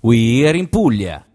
We're in Puglia.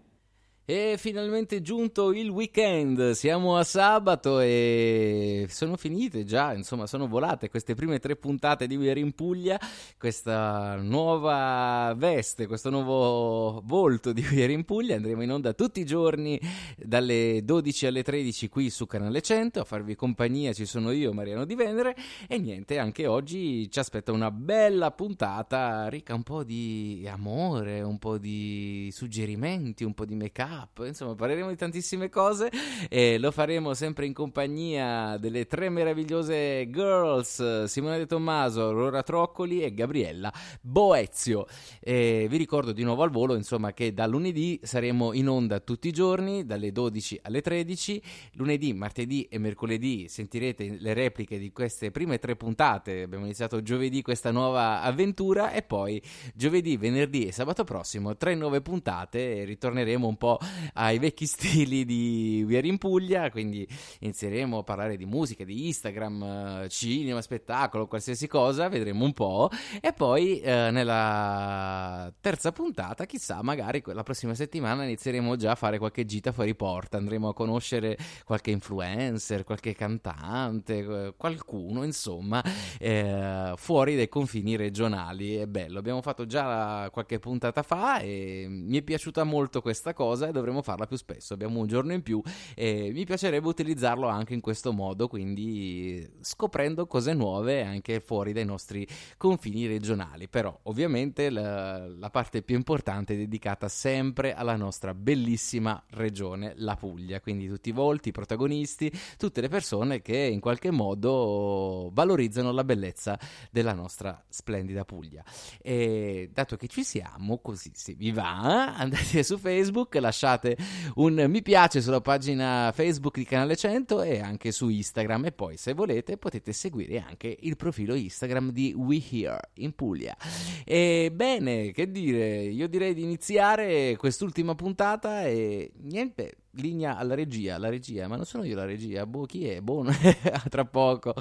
È finalmente giunto il weekend, siamo a sabato e sono finite già, insomma sono volate queste prime tre puntate di We're in Puglia, questa nuova veste, questo nuovo volto di We're in Puglia, andremo in onda tutti i giorni dalle 12 alle 13 qui su Canale 100, a farvi compagnia ci sono io, Mariano Di Venere e niente, anche oggi ci aspetta una bella puntata ricca un po' di amore, un po' di suggerimenti, un po' di make up up, insomma parleremo di tantissime cose e lo faremo sempre in compagnia delle tre meravigliose girls Simone De Tommaso, Aurora Troccoli e Gabriella Boezio. E vi ricordo di nuovo al volo insomma che da lunedì saremo in onda tutti i giorni dalle 12 alle 13, lunedì, martedì e mercoledì sentirete le repliche di queste prime tre puntate, abbiamo iniziato giovedì questa nuova avventura e poi giovedì, venerdì e sabato prossimo tre nuove puntate e ritorneremo un po' ai vecchi stili di We Are in Puglia, quindi inizieremo a parlare di musica, di Instagram, eh, cinema, spettacolo, qualsiasi cosa, vedremo un po'. E poi eh, nella terza puntata, chissà, magari la prossima settimana inizieremo già a fare qualche gita fuori porta, andremo a conoscere qualche influencer, qualche cantante, eh, qualcuno, insomma, eh, fuori dai confini regionali. È bello, abbiamo fatto già qualche puntata fa e mi è piaciuta molto questa cosa dovremmo farla più spesso. Abbiamo un giorno in più e mi piacerebbe utilizzarlo anche in questo modo, quindi scoprendo cose nuove anche fuori dai nostri confini regionali. Però ovviamente la, la parte più importante è dedicata sempre alla nostra bellissima regione, la Puglia. Quindi tutti i volti, i protagonisti, tutte le persone che in qualche modo valorizzano la bellezza della nostra splendida Puglia. E dato che ci siamo, così se vi va, andate su Facebook, lasciate lasciate un mi piace sulla pagina Facebook di Canale 100 e anche su Instagram e poi se volete potete seguire anche il profilo Instagram di We Here in Puglia. E bene, che dire, io direi di iniziare quest'ultima puntata e niente, linea alla regia, la regia, ma non sono io la regia, boh chi è? Boh, tra poco.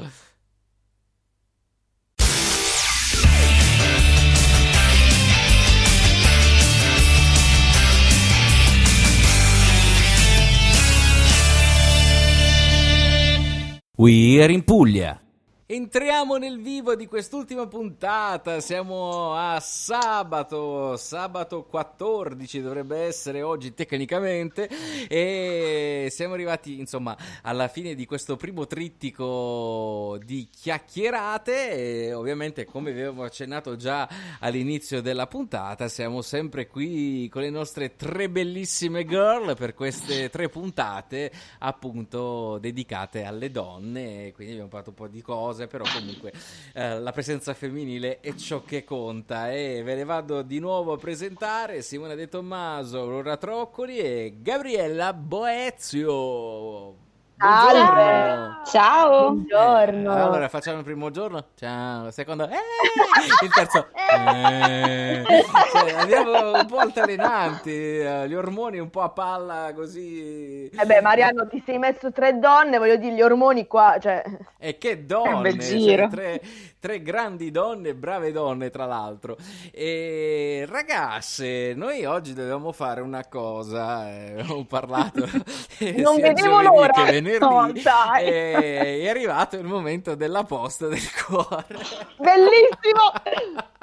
We're in Puglia. Entriamo nel vivo di quest'ultima puntata, siamo a sabato, sabato 14 dovrebbe essere oggi tecnicamente. E siamo arrivati insomma alla fine di questo primo trittico di chiacchierate. E ovviamente come vi avevo accennato già all'inizio della puntata siamo sempre qui con le nostre tre bellissime girl per queste tre puntate appunto dedicate alle donne. Quindi abbiamo parlato un po' di cose cose, però comunque eh, la presenza femminile è ciò che conta e ve le vado di nuovo a presentare Simone De Tommaso, Aurora Troccoli e Gabriella Boezio. Buongiorno. Ciao. Buongiorno. Eh, allora facciamo il primo giorno. Ciao. Il secondo. Eh, il terzo. Eh. Cioè, andiamo un po' altalenanti. Eh, gli ormoni un po' a palla così. Eh beh, Mariano, ti sei messo tre donne. Voglio dire, gli ormoni qua. Cioè... E che donne! Cioè, tre, tre grandi donne, brave donne, tra l'altro. E ragazze, noi oggi dovevamo fare una cosa. Eh, ho parlato. non vedevo l'ora. Venerdì e è arrivato il momento della posta del cuore. Bellissimo!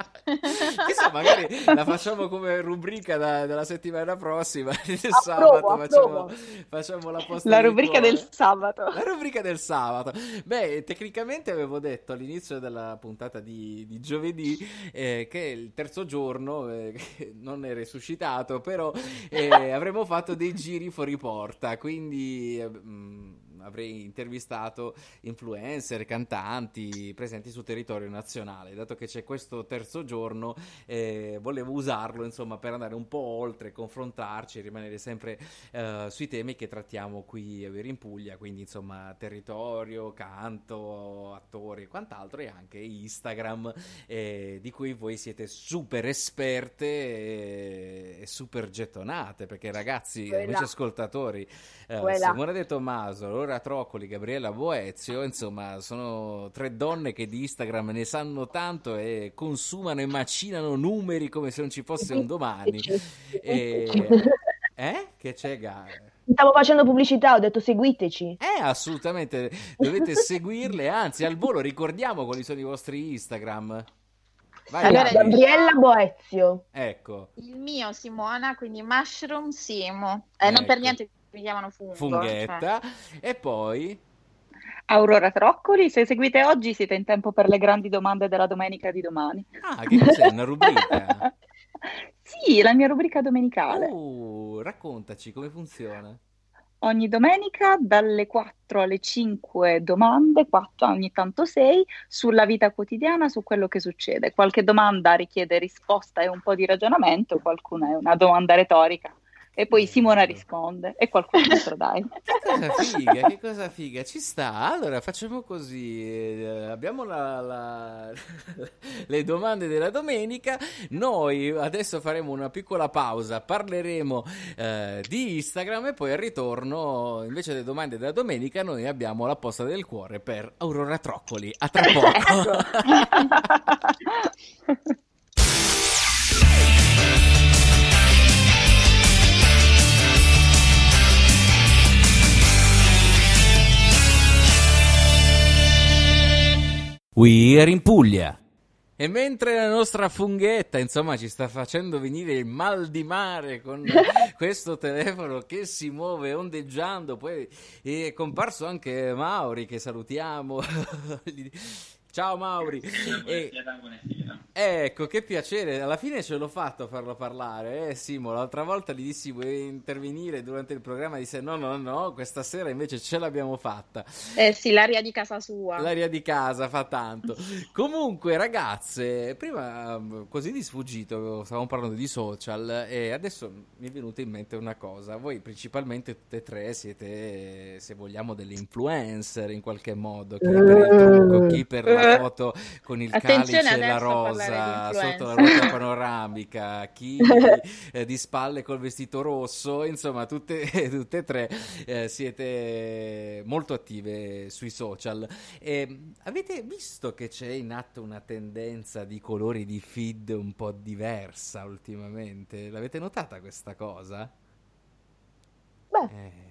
Chissà, magari la facciamo come rubrica da, della settimana prossima. Il sabato approvo, facciamo, facciamo, la posta La rubrica del, del sabato. La rubrica del sabato. Beh, tecnicamente avevo detto all'inizio della puntata di, di giovedì eh, che il terzo giorno eh, non è resuscitato, però eh, avremmo fatto dei giri fuori porta. Quindi. Mh, mm, avrei intervistato influencer, cantanti presenti sul territorio nazionale. Dato che c'è questo terzo giorno, eh, volevo usarlo insomma per andare un po' oltre, confrontarci, rimanere sempre eh, sui temi che trattiamo qui a in Puglia, quindi insomma territorio, canto, attori e quant'altro e anche Instagram eh, di cui voi siete super esperte e, e super gettonate perché ragazzi, amici ascoltatori, eh, Simone De Tommaso, allora Aurora Troccoli, Gabriella Boezio, insomma, sono tre donne che di Instagram ne sanno tanto e consumano e macinano numeri come se non ci fosse un domani. E... Eh? Che c'è, Gabriella? Stavo facendo pubblicità, ho detto seguiteci. Eh, assolutamente, dovete seguirle, anzi al volo ricordiamo quali sono i vostri Instagram. Vai, allora, Gabriella Boezio. Ecco. Il mio Simona, quindi Mushroom Simo. Eh, ecco. Non per ecco. niente mi chiamano Fungo. Funghetta. Cioè. E poi... Aurora Troccoli, se seguite oggi siete in tempo per le grandi domande della domenica di domani. Ah, che cos'è? Una rubrica? sì, la mia rubrica domenicale. Uh, raccontaci come funziona. Ogni domenica dalle 4 alle 5 domande, 4 ogni tanto 6, sulla vita quotidiana, su quello che succede. Qualche domanda richiede risposta e un po' di ragionamento, qualcuna è una domanda retorica. E poi Simona risponde e qualcun altro dai. Che cosa figa, che cosa figa, ci sta. Allora facciamo così, eh, abbiamo la, la, le domande della domenica, noi adesso faremo una piccola pausa, parleremo eh, di Instagram e poi al ritorno invece delle domande della domenica noi abbiamo la posta del cuore per Aurora Troccoli. A tra poco. We are in Puglia. E mentre la nostra funghetta, insomma, ci sta facendo venire il mal di mare con questo telefono che si muove ondeggiando, poi è comparso anche Mauri che salutiamo. Ciao Mauri. E... Ecco, che piacere. Alla fine ce l'ho fatto a farlo parlare. Eh, Simo, l'altra volta gli dissi vuoi intervenire durante il programma. Disse no, no, no. Questa sera invece ce l'abbiamo fatta. Eh sì, l'aria di casa sua. L'aria di casa fa tanto. Comunque, ragazze, prima così di sfuggito stavamo parlando di social e adesso mi è venuta in mente una cosa. Voi principalmente tutte e tre siete, se vogliamo, delle influencer in qualche modo. Chi per il trucco, chi per la la foto con il Attenzione calice e la rosa sotto la ruota panoramica, chi eh, di spalle col vestito rosso, insomma tutte, tutte e tre eh, siete molto attive sui social. E, avete visto che c'è in atto una tendenza di colori di feed un po' diversa ultimamente? L'avete notata questa cosa? Beh. Eh.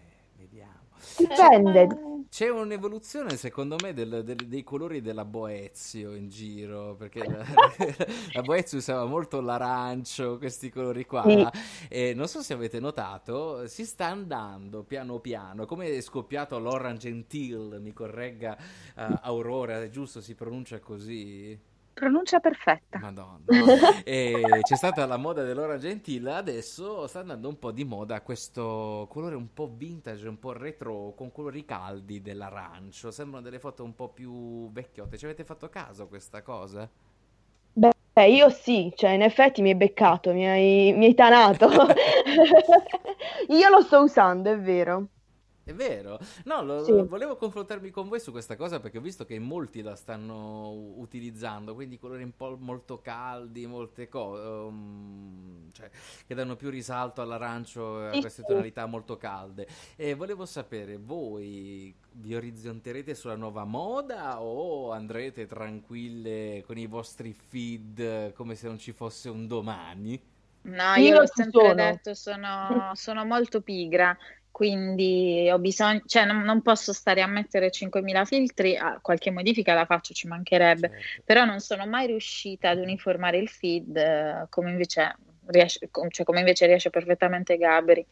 Dipende. C'è un'evoluzione, secondo me, del, del, dei colori della Boezio in giro, perché la, la Boezio usava molto l'arancio, questi colori qua, sì. e non so se avete notato, si sta andando piano piano, come è scoppiato l'Orange Gentil, mi corregga uh, Aurora, giusto, si pronuncia così? Pronuncia perfetta. Madonna. e c'è stata la moda dell'ora gentile, adesso sta andando un po' di moda questo colore un po' vintage, un po' retro, con colori caldi dell'arancio. Sembrano delle foto un po' più vecchiotte. Ci avete fatto caso a questa cosa? Beh, io sì, cioè in effetti mi hai beccato, mi hai, mi hai tanato. io lo sto usando, è vero. È vero, no, lo, Sì. volevo confrontarmi con voi su questa cosa perché ho visto che molti la stanno utilizzando, quindi colori un po' molto caldi, molte cose, cioè, che danno più risalto all'arancio e a queste tonalità molto calde. E volevo sapere, voi vi orizzonterete sulla nuova moda o andrete tranquille con i vostri feed come se non ci fosse un domani? No, Io io l'ho sempre sono. detto, sono, sono molto pigra, quindi ho bisogno, cioè non, non posso stare a mettere 5.000 filtri, ah, qualche modifica la faccio, ci mancherebbe, Certo. però non sono mai riuscita ad uniformare il feed eh, come invece riesce, com- cioè come invece riesce perfettamente Gabri.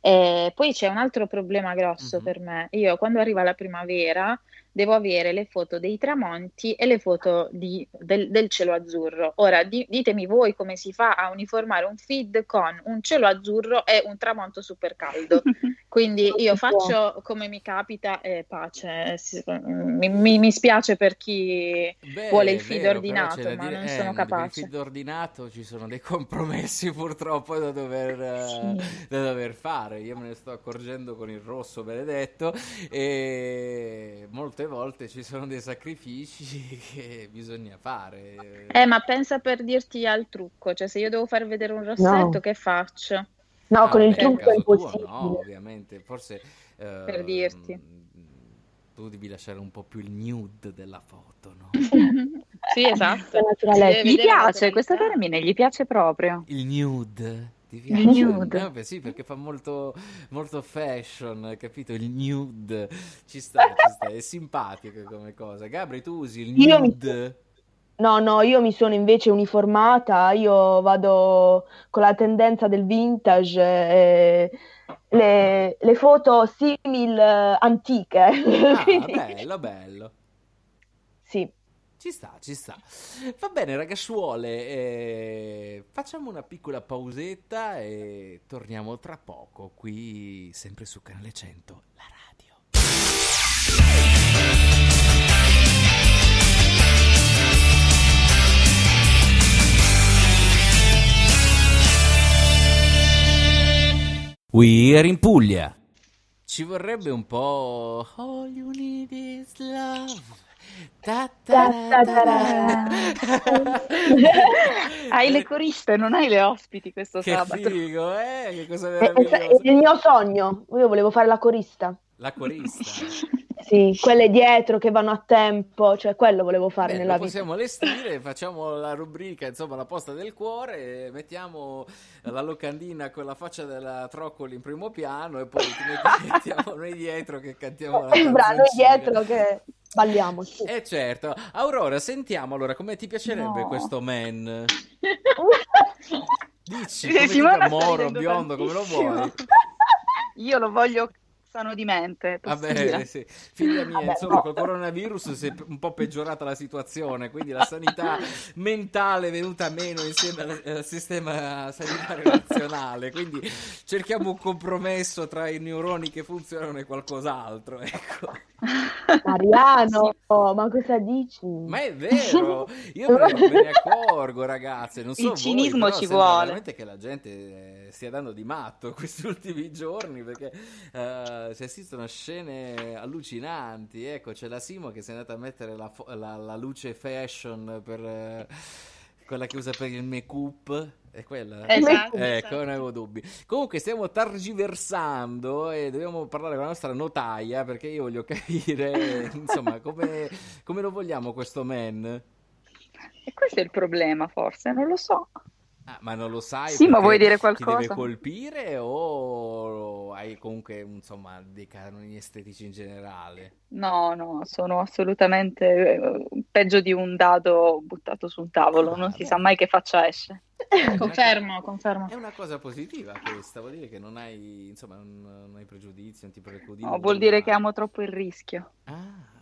E poi c'è un altro problema grosso Mhm. per me. Io quando arriva la primavera devo avere le foto dei tramonti e le foto di- del, del cielo azzurro. Ora di- ditemi voi come si fa a uniformare un feed con un cielo azzurro e un tramonto super caldo. Quindi io faccio come mi capita e pace. Si- Mi, mi- mi spiace per chi Beh, vuole il feed vero, ordinato, ma dire- non eh, sono per capace. Il feed ordinato ci sono dei compromessi purtroppo da dover, eh, Sì. da dover fare. Io me ne sto accorgendo con il rosso benedetto e molte volte ci sono dei sacrifici che bisogna fare. Eh, ma pensa per dirti al trucco, cioè se io devo far vedere un rossetto, No. che faccio? No, Ah, con il trucco è tuo impossibile. no, ovviamente, forse Per dirti. ehm, tu devi lasciare un po' più il nude della foto, no? sì, esatto. Gli piace, questo termine gli piace proprio. Il nude. Ti piace? Il nude. Eh, beh, sì, perché fa molto, molto fashion, capito? Il nude. Ci sta, ci sta, è simpatico come cosa. Gabri, tu usi il nude? No, no, io mi sono invece uniformata, io vado con la tendenza del vintage, eh, le, le, foto simil eh, antiche. Ah, bello, bello. Sì. Ci sta, ci sta. Va bene, ragazzuole, eh, facciamo una piccola pausetta e torniamo tra poco qui sempre su Canale 1, la radio. We're in Puglia. Ci vorrebbe un po'. All you need is love. Hai le coriste, non hai le ospiti questo che sabato. Figo, eh? Che cosa è, è il mio sogno. Io volevo fare la corista. La corista. sì, quelle dietro che vanno a tempo, cioè quello volevo fare Beh, nella vita. possiamo allestire, facciamo la rubrica, insomma, la posta del cuore, mettiamo la locandina con la faccia della Troccoli in primo piano e poi ti mettiamo noi dietro che cantiamo la Sembra noi dietro che balliamo. Sì. Eh certo. Aurora, sentiamo allora come ti piacerebbe no. questo man? Dici, come Simona moro, biondo, come lo vuoi? Io lo voglio sano di mente. Vabbè, sì. Figlia mia, Vabbè, insomma, no. col coronavirus si è un po' peggiorata la situazione, quindi la sanità mentale è venuta meno insieme al, al, sistema sanitario nazionale, quindi cerchiamo un compromesso tra i neuroni che funzionano e qualcos'altro, ecco. Mariano, oh, ma cosa dici? Ma è vero, io me ne accorgo, ragazze. Non so Il cinismo voi, ci vuole. veramente che la gente stia dando di matto questi ultimi giorni perché uh, si assistono a scene allucinanti. Ecco, c'è la Simo che si è andata a mettere la, la, la luce fashion per. Uh, quella che usa per il make-up è quella? Esatto. Ecco, non avevo dubbi. Comunque stiamo targiversando e dobbiamo parlare con la nostra notaia perché io voglio capire, insomma, come, come lo vogliamo questo man? E questo è il problema, forse, non lo so. Ah, ma non lo sai? Sì, ma vuoi dire qualcosa? Ti deve colpire o hai comunque insomma dei canoni estetici in generale? No, no, sono assolutamente eh, peggio di un dado buttato sul tavolo, ah, non si sa mai che faccia esce. Confermo, confermo. È una cosa positiva questa, vuol dire che non hai, insomma, non, non hai pregiudizi, non ti preoccupi. No, vuol dire che amo troppo il rischio. Ah.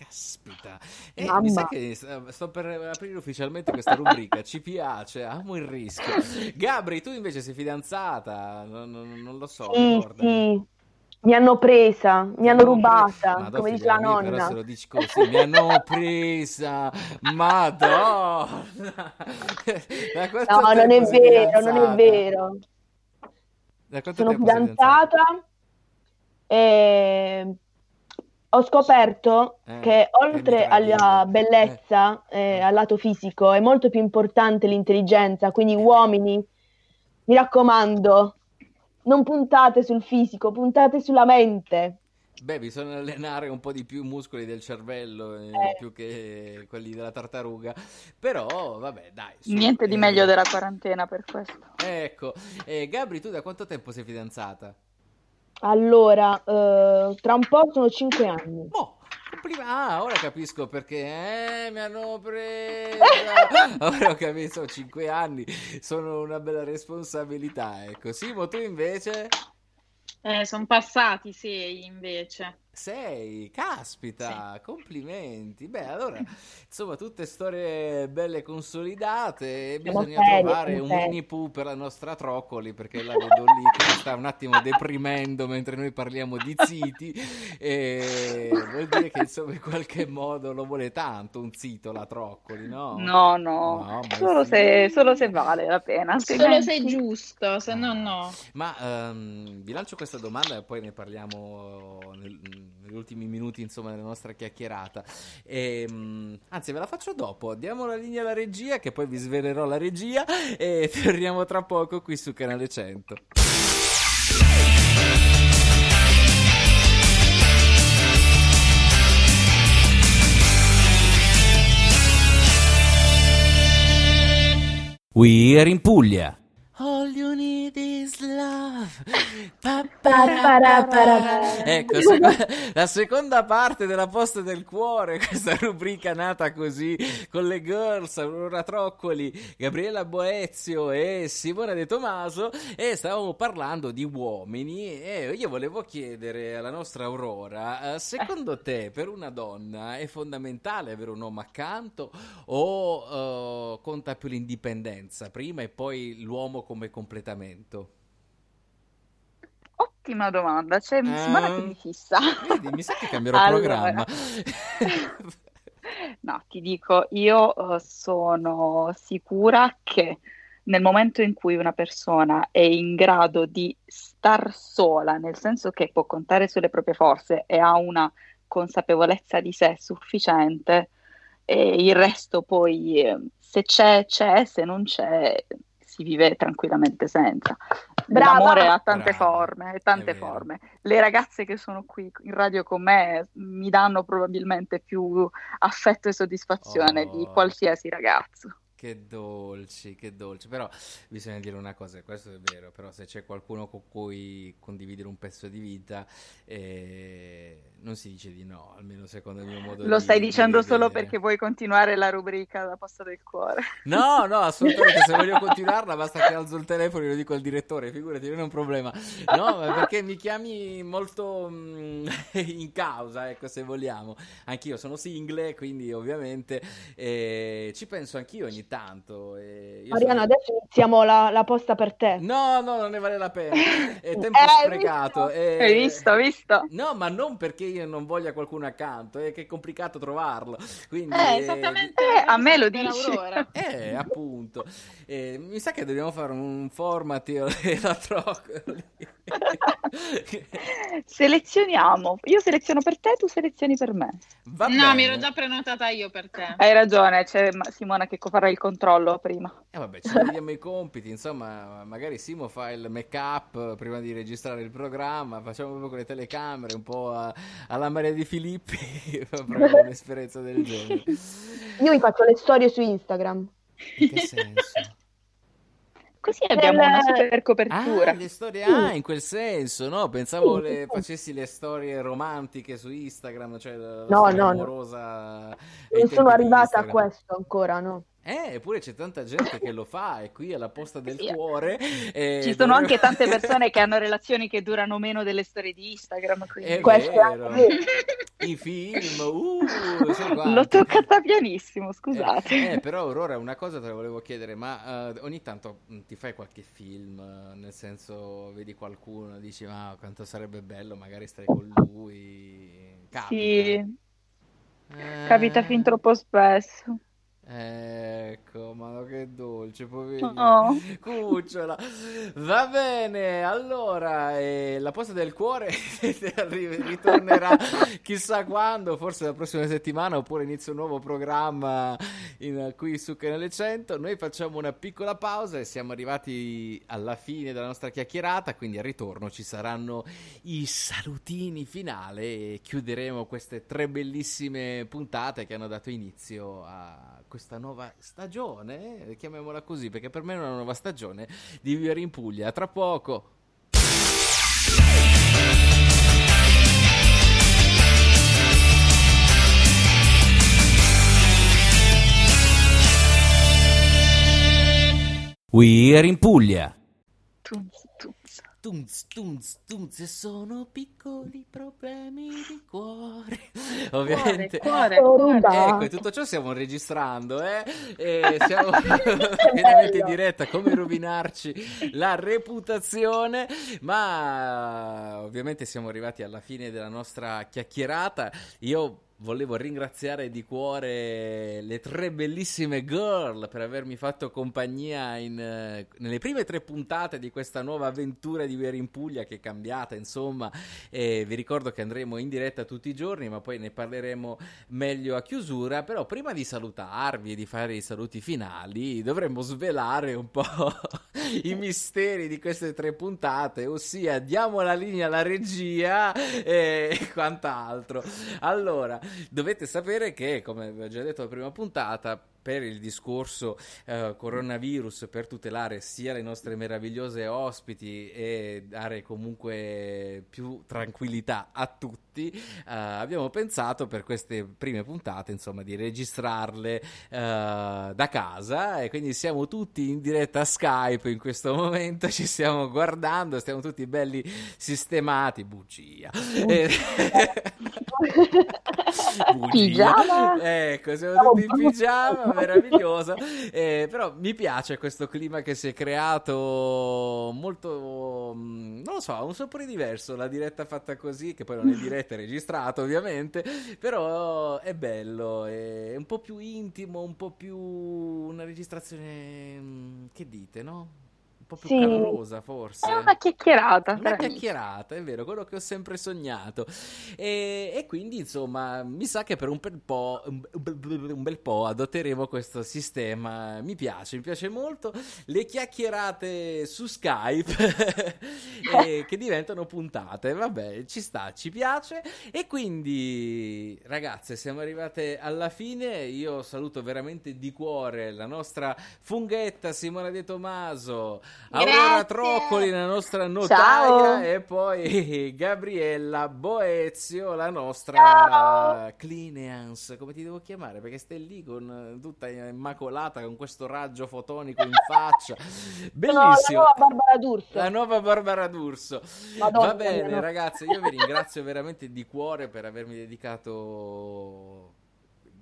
Caspita, eh, mi sa che sto per aprire ufficialmente questa rubrica. Ci piace, amo il rischio. Gabri, tu invece sei fidanzata? Non, non, non lo so. Sì, sì. Mi hanno presa, mi hanno rubata, pre... come dice la nonna. Però se lo dici così, mi hanno presa, madonna. no, non è vero, non è vero. Sono fidanzata e ho scoperto eh, che oltre alla bellezza e eh, al lato fisico è molto più importante l'intelligenza, quindi uomini, mi raccomando, non puntate sul fisico, puntate sulla mente. Beh, bisogna allenare un po' di più i muscoli del cervello eh, eh. più che quelli della tartaruga. Però, vabbè, dai. Su, Niente di meglio della quarantena per questo. Ecco. Eh, Gabri, tu da quanto tempo sei fidanzata? Allora, eh, tra un po' sono 5 anni. Oh, ah, ora capisco perché eh, mi hanno presa. ora ho capito, sono 5 anni, sono una bella responsabilità. Ecco, Simo, tu invece? Eh, sono passati 6 invece. Sei, caspita, sì. complimenti. Beh, allora, insomma, tutte storie belle consolidate. Bisogna serio, trovare un Winnie Pooh per la nostra Troccoli, perché la vedo lì che si sta un attimo deprimendo mentre noi parliamo di ziti. E vuol dire che, insomma, in qualche modo lo vuole tanto un zito la Troccoli, no? No, no, no solo, sì. se, solo, se, vale la pena. Solo se è giusto, se no, no. Ma um, vi lancio questa domanda e poi ne parliamo nel negli ultimi minuti insomma della nostra chiacchierata. E, anzi ve la faccio dopo. Diamo la linea alla regia che poi vi svelerò la regia e torniamo tra poco qui su canale 100 We are in Puglia. All you need is love. Pa, pa, pa, ecco, la seconda parte della posta del cuore, questa rubrica nata così con le girls, Aurora Troccoli, Gabriella Boezio e Simona De Tomaso e stavamo parlando di uomini e io volevo chiedere alla nostra Aurora, eh, secondo te per una donna è fondamentale avere un uomo accanto o uh, conta più l'indipendenza prima e poi l'uomo come completamento? Ottima domanda, cioè, mi sembra che mi fissa. Vedi, mi sa che cambierò allora. programma. no, ti dico, io uh, sono sicura che nel momento in cui una persona è in grado di star sola, nel senso che può contare sulle proprie forze e ha una consapevolezza di sé sufficiente, e il resto poi, eh, se c'è, c'è, se non c'è, si vive tranquillamente senza. Brava. L'amore ha tante Brava. forme, tante forme. Le ragazze che sono qui in radio con me mi danno probabilmente più affetto e soddisfazione oh. di qualsiasi ragazzo. Che dolci, che dolci. Però bisogna dire una cosa, questo è vero, però se c'è qualcuno con cui condividere un pezzo di vita, eh, non si dice di no, almeno secondo il mio modo Lo di Lo stai dicendo di solo perché vuoi continuare la rubrica La posta del cuore. No, no, assolutamente, se voglio continuarla basta che alzo il telefono e lo dico al direttore, figurati, non è un problema. No, perché mi chiami molto mm, in causa, ecco, se vogliamo. Anch'io sono single, quindi ovviamente eh, ci penso anch'io ogni tanto. E Mariano, sono... adesso iniziamo la, la, posta per te. No, no, non ne vale la pena. È tempo eh, sprecato. Visto? E... Hai visto, visto? No, ma non perché io non voglia qualcuno accanto, è che è complicato trovarlo. Quindi, eh, esattamente. Eh, a me lo dici. Eh, appunto. Eh, mi sa che dobbiamo fare un format io e la Troccoli. Selezioniamo. Io seleziono per te, tu selezioni per me. Va no, bene. mi ero già prenotata io per te. Hai ragione, c'è Simona che farà il controllo prima. E eh vabbè, ci dividiamo i compiti, insomma, magari Simo fa il make up prima di registrare il programma, facciamo proprio con le telecamere, un po' a, alla Maria di Filippi, proprio un'esperienza del genere. Io vi faccio le storie su Instagram. In che senso? Così abbiamo una super copertura. Ah, le storie, ah, in quel senso, no? Pensavo le, facessi le storie romantiche su Instagram, cioè la no, no, amorosa. No. Non sono arrivata a questo ancora, no? Eh, eppure c'è tanta gente che lo fa, è qui alla posta del sì. cuore. Eh, Ci sono anche tante persone che hanno relazioni che durano meno delle storie di Instagram. Quindi. È vero. I film, uh, l'ho toccata pianissimo, scusate. Eh, eh, però Aurora, una cosa te la volevo chiedere, ma uh, ogni tanto mm, ti fai qualche film, nel senso vedi qualcuno, dici ma quanto sarebbe bello magari stare con lui. Capita. Sì, eh... capita fin troppo spesso. Ecco, ma che dolce, poverino. Oh. Cucciola. Va bene, allora, eh, la posta del cuore ritornerà chissà quando, forse la prossima settimana, oppure inizio un nuovo programma in, qui su Canale 100. Noi facciamo una piccola pausa e siamo arrivati alla fine della nostra chiacchierata, quindi al ritorno ci saranno i salutini finali e chiuderemo queste tre bellissime puntate che hanno dato inizio a questa nuova stagione, chiamiamola così, perché per me è una nuova stagione di vivere in Puglia. Tra poco. We're in Puglia. Tunz, tunz. Tunz, e sono piccoli problemi di cuore. Ovviamente. Cuore, cuore, cuore. Ecco, tutto ciò stiamo registrando, eh? E siamo pienamente in diretta, come rovinarci la reputazione, ma ovviamente siamo arrivati alla fine della nostra chiacchierata. Io volevo ringraziare di cuore le tre bellissime girl per avermi fatto compagnia in, uh, nelle prime tre puntate di questa nuova avventura di Vero in Puglia che è cambiata, insomma, e vi ricordo che andremo in diretta tutti i giorni, ma poi ne parleremo meglio a chiusura, però prima di salutarvi e di fare i saluti finali dovremmo svelare un po' i misteri di queste tre puntate, ossia diamo la linea alla regia e quant'altro. Allora, dovete sapere che, come vi ho già detto la prima puntata, per il discorso eh, coronavirus, per tutelare sia le nostre meravigliose ospiti e dare comunque più tranquillità a tutti, eh, abbiamo pensato per queste prime puntate, insomma, di registrarle eh, da casa e quindi siamo tutti in diretta Skype in questo momento, ci stiamo guardando, stiamo tutti belli sistemati, bugia. bugia. Pigiama. Ecco, siamo tutti in pigiama meraviglioso. Eh, però mi piace questo clima che si è creato molto, mm, non lo so, un sapore diverso. La diretta fatta così, che poi non è diretta, è registrata ovviamente, però è bello, è un po' più intimo, un po' più una registrazione, mm, che dite, no? Po' più sì. calorosa forse. È una chiacchierata. Una chiacchierata, è vero, quello che ho sempre sognato. E, e, quindi insomma mi sa che per un bel, po', un bel po' adotteremo questo sistema. Mi piace, mi piace molto. Le chiacchierate su Skype che diventano puntate. Vabbè, ci sta, ci piace. E quindi ragazze, siamo arrivate alla fine. Io saluto veramente di cuore la nostra funghetta Simona De Tomaso. Aurora Troccoli, la nostra notaia, Ciao. e poi Gabriella Boezio, la nostra Ciao. Cleanance. Come ti devo chiamare? Perché stai lì con tutta immacolata con questo raggio fotonico in faccia. Bellissimo. No, la nuova Barbara D'Urso. La nuova Barbara D'Urso. Madonna, Va bene, no. ragazzi, io vi ringrazio veramente di cuore per avermi dedicato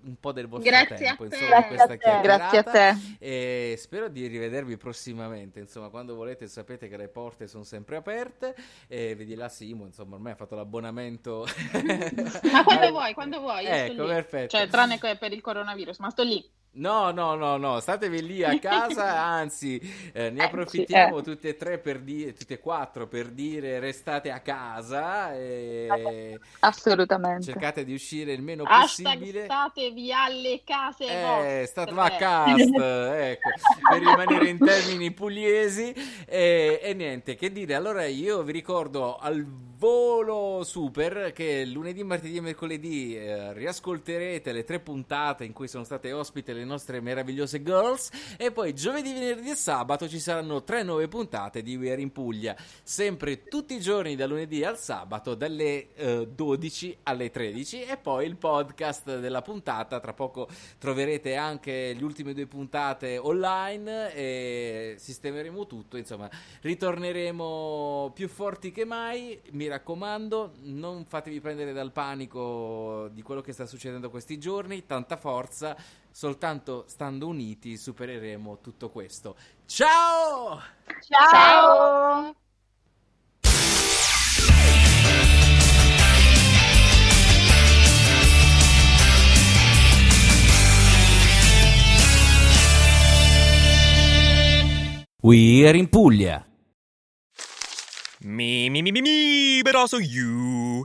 un po' del vostro Grazie tempo, insomma, questa Grazie a te. E spero di rivedervi prossimamente, insomma, quando volete sapete che le porte sono sempre aperte e vedi là Simo, insomma, ormai ha fatto l'abbonamento. ma quando vuoi, quando vuoi. Ecco, perfetto. Cioè, tranne che per il coronavirus, ma sto lì. No, no, no, no, statevi lì a casa, anzi, eh, ne approfittiamo eh. tutte e tre per dire, tutte e quattro per dire restate a casa e assolutamente cercate di uscire il meno Hashtag possibile. Statevi alle case eh, vostre. State a casa, ecco, per rimanere in termini pugliesi e, e niente, che dire, allora io vi ricordo al volo super che lunedì, martedì e mercoledì eh, riascolterete le tre puntate in cui sono state ospite le nostre meravigliose girls. E poi giovedì, venerdì e sabato ci saranno tre nuove puntate di We Are in Puglia, sempre tutti i giorni da lunedì al sabato dalle eh, 12 alle 13 e poi il podcast della puntata, tra poco troverete anche le ultime due puntate online. E sistemeremo tutto, insomma ritorneremo più forti che mai. Mi raccomando, non fatevi prendere dal panico di quello che sta succedendo questi giorni, tanta forza, soltanto stando uniti supereremo tutto questo. Ciao! Ciao! Ciao! We are in Puglia. Me, me, me, me, me, but also you.